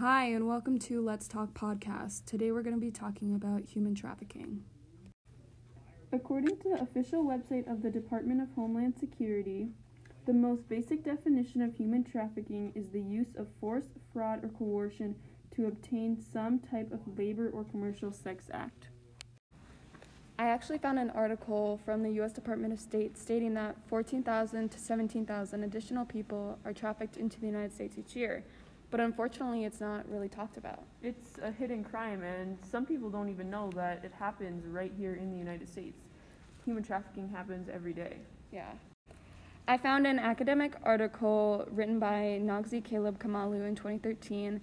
Hi, and welcome to Let's Talk Podcast. Today we're going to be talking about human trafficking. According to the official website of the Department of Homeland Security, the most basic definition of human trafficking is the use of force, fraud, or coercion to obtain some type of labor or commercial sex act. I actually found an article from the U.S. Department of State stating that 14,000 to 17,000 additional people are trafficked into the United States each year, but unfortunately, it's not really talked about. It's a hidden crime, and some people don't even know that it happens right here in the United States. Human trafficking happens every day. Yeah. I found an academic article written by Ngozi Caleb Kamalu in 2013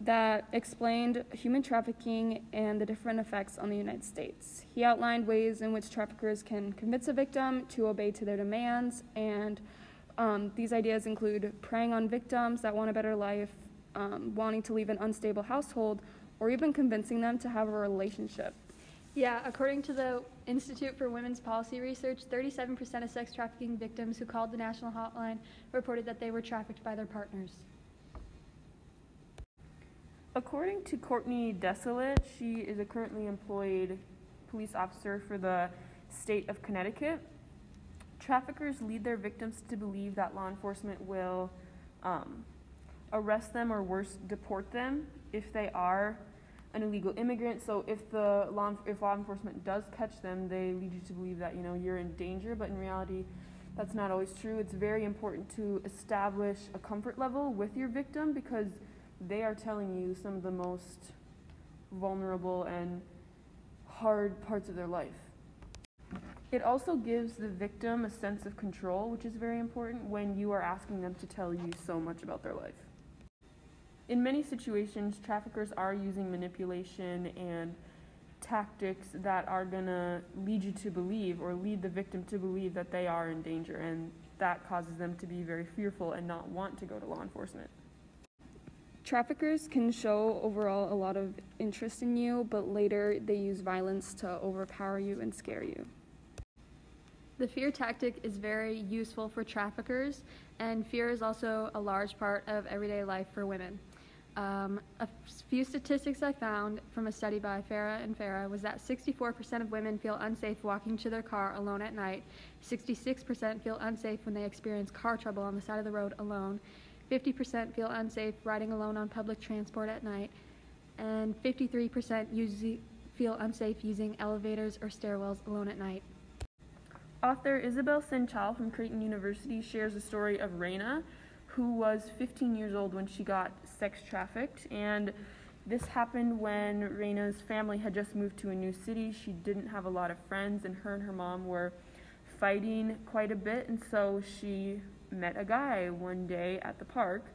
that explained human trafficking and the different effects on the United States. He outlined ways in which traffickers can convince a victim to obey to their demands, and um, these ideas include preying on victims that want a better life, um, wanting to leave an unstable household, or even convincing them to have a relationship. Yeah, according to the Institute for Women's Policy Research, 37% of sex trafficking victims who called the national hotline reported that they were trafficked by their partners. According to Courtney Desolate, she is a currently employed police officer for the state of Connecticut. Traffickers lead their victims to believe that law enforcement will um, arrest them or worse, deport them if they are an illegal immigrant. So if the law if law enforcement does catch them, they lead you to believe that you know you're in danger. But in reality, that's not always true. It's very important to establish a comfort level with your victim because they are telling you some of the most vulnerable and hard parts of their life. It also gives the victim a sense of control, which is very important when you are asking them to tell you so much about their life. In many situations, traffickers are using manipulation and tactics that are going to lead you to believe or lead the victim to believe that they are in danger, and that causes them to be very fearful and not want to go to law enforcement. Traffickers can show overall a lot of interest in you, but later they use violence to overpower you and scare you. The fear tactic is very useful for traffickers, and fear is also a large part of everyday life for women. Um, a few statistics I found from a study by Farah and Farah was that 64% of women feel unsafe walking to their car alone at night, 66% feel unsafe when they experience car trouble on the side of the road alone, 50% feel unsafe riding alone on public transport at night, and 53% use, feel unsafe using elevators or stairwells alone at night. Author Isabel Senchal from Creighton University shares the story of Reina, who was 15 years old when she got sex trafficked. And this happened when Reina's family had just moved to a new city. She didn't have a lot of friends, and her and her mom were fighting quite a bit. And so she met a guy one day at the park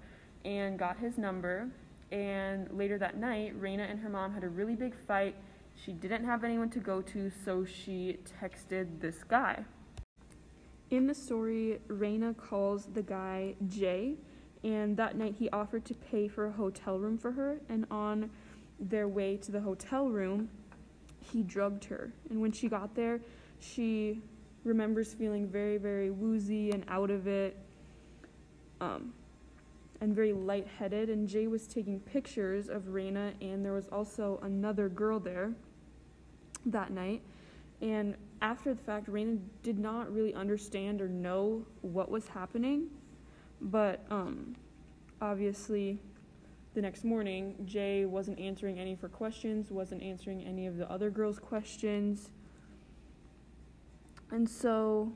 and got his number. And later that night, Reina and her mom had a really big fight. She didn't have anyone to go to, so she texted this guy. In the story, Reina calls the guy Jay, and that night he offered to pay for a hotel room for her. And on their way to the hotel room, he drugged her. And when she got there, she remembers feeling very, very woozy and out of it, um, and very lightheaded. And Jay was taking pictures of Reina, and there was also another girl there that night. And after the fact, Reina did not really understand or know what was happening. But um, obviously, the next morning, Jay wasn't answering any of her questions, wasn't answering any of the other girls' questions. And so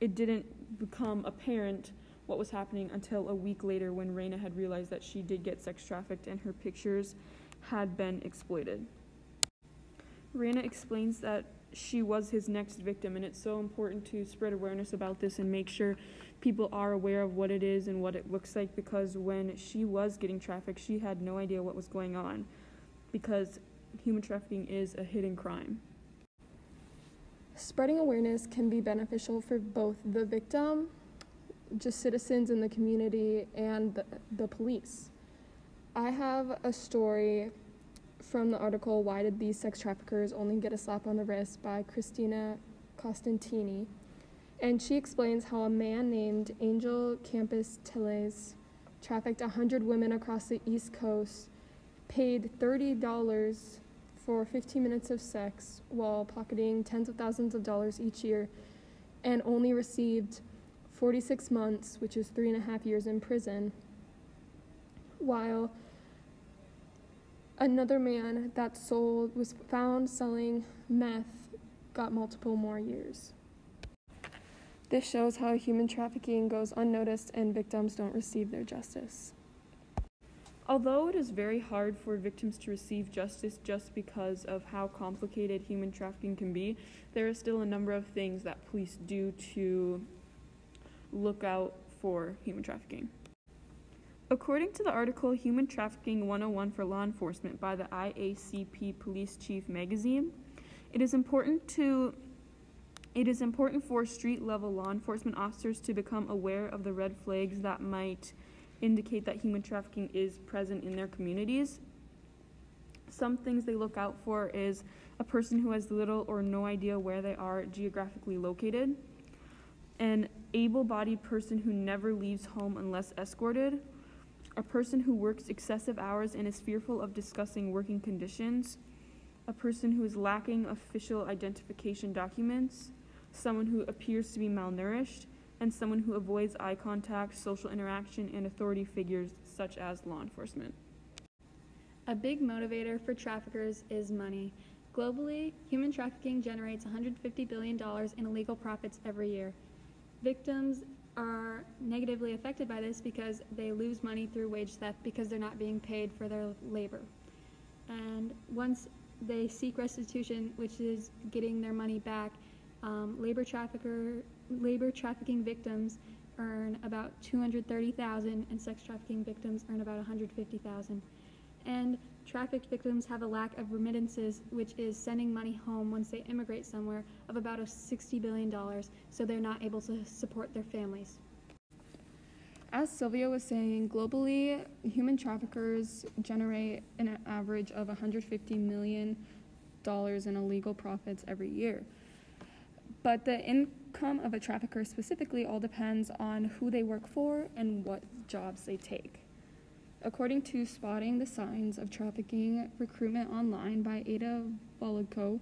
it didn't become apparent what was happening until a week later when Reina had realized that she did get sex trafficked and her pictures had been exploited. Reina explains that she was his next victim, and it's so important to spread awareness about this and make sure people are aware of what it is and what it looks like because when she was getting trafficked, she had no idea what was going on because human trafficking is a hidden crime. Spreading awareness can be beneficial for both the victim, just citizens in the community, and the, the police. I have a story from the article Why Did These Sex Traffickers Only Get a Slap on the Wrist by Christina Costantini. And she explains how a man named Angel Campos Tellez trafficked 100 women across the East Coast, paid $30 for 15 minutes of sex while pocketing tens of thousands of dollars each year, and only received 46 months, which is three and a half years in prison, while another man that sold was found selling meth got multiple more years. This shows how human trafficking goes unnoticed and victims don't receive their justice. Although it is very hard for victims to receive justice just because of how complicated human trafficking can be, there are still a number of things that police do to look out for human trafficking. According to the article Human Trafficking 101 for Law Enforcement by the IACP Police Chief magazine, it is important to it is important for street level law enforcement officers to become aware of the red flags that might indicate that human trafficking is present in their communities. Some things they look out for is a person who has little or no idea where they are geographically located, an able bodied person who never leaves home unless escorted, a person who works excessive hours and is fearful of discussing working conditions, a person who is lacking official identification documents, someone who appears to be malnourished, and someone who avoids eye contact, social interaction, and authority figures such as law enforcement. A big motivator for traffickers is money. Globally, human trafficking generates $150 billion in illegal profits every year. Victims are negatively affected by this because they lose money through wage theft because they're not being paid for their labor. And once they seek restitution, which is getting their money back, um, labor trafficker labor trafficking victims earn about 230,000 and sex trafficking victims earn about 150,000. And trafficked victims have a lack of remittances, which is sending money home once they immigrate somewhere, of about a $60 billion, so they're not able to support their families. As Sylvia was saying, globally, human traffickers generate an average of $150 million in illegal profits every year. But the income of a trafficker specifically all depends on who they work for and what jobs they take. According to Spotting the Signs of Trafficking Recruitment Online by Ada Volodko,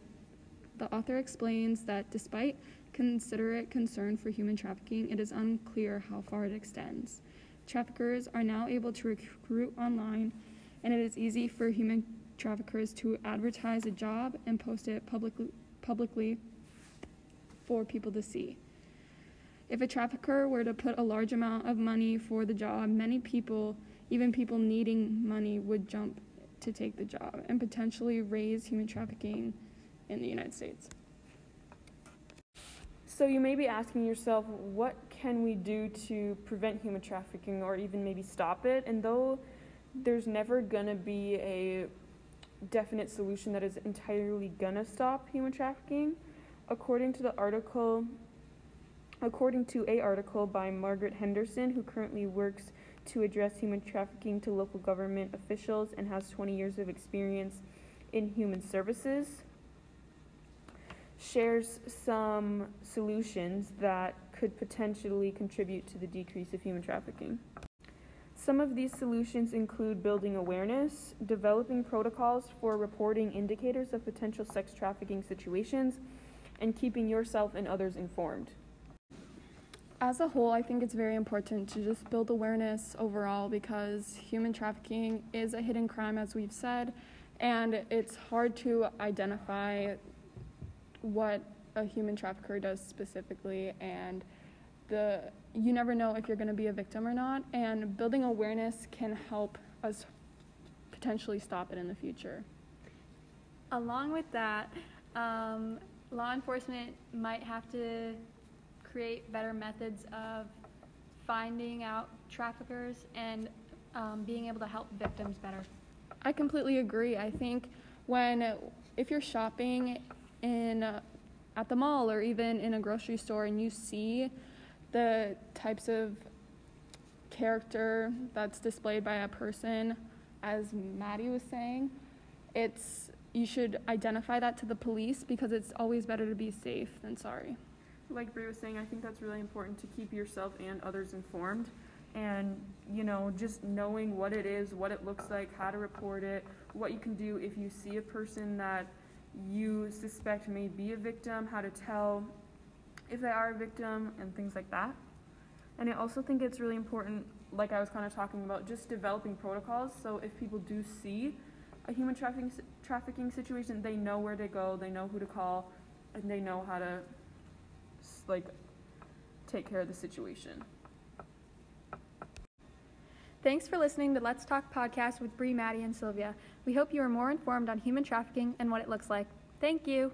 the author explains that despite considerate concern for human trafficking, it is unclear how far it extends. Traffickers are now able to recruit online, and it is easy for human traffickers to advertise a job and post it publicly, publicly for people to see. If a trafficker were to put a large amount of money for the job, many people, even people needing money, would jump to take the job and potentially raise human trafficking in the United States. So you may be asking yourself, what can we do to prevent human trafficking or even maybe stop it? And though there's never going to be a definite solution that is entirely going to stop human trafficking, according to the article according to a article by Margaret Henderson who currently works to address human trafficking to local government officials and has 20 years of experience in human services shares some solutions that could potentially contribute to the decrease of human trafficking. Some of these solutions include building awareness, developing protocols for reporting indicators of potential sex trafficking situations, and keeping yourself and others informed. As a whole, I think it's very important to just build awareness overall because human trafficking is a hidden crime, as we've said, and it's hard to identify what a human trafficker does specifically and the you never know if you're going to be a victim or not and building awareness can help us potentially stop it in the future. Along with that um, law enforcement might have to create better methods of finding out traffickers and um, being able to help victims better. I completely agree. I think when if you're shopping in uh, at the mall or even in a grocery store and you see the types of character that's displayed by a person as Madee was saying, it's you should identify that to the police because it's always better to be safe than sorry. Like Bree was saying, I think that's really important to keep yourself and others informed. and you know just knowing what it is what it looks like how to report it what you can do if you see a person that you suspect may be a victim how to tell if they are a victim and things like that and i also think it's really important like i was kind of talking about just developing protocols so if people do see a human trafficking trafficking situation they know where to go they know who to call and they know how to like take care of the situation Thanks for listening to Let's Talk podcast with Bree, Madee, and Sylvia. We hope you are more informed on human trafficking and what it looks like. Thank you.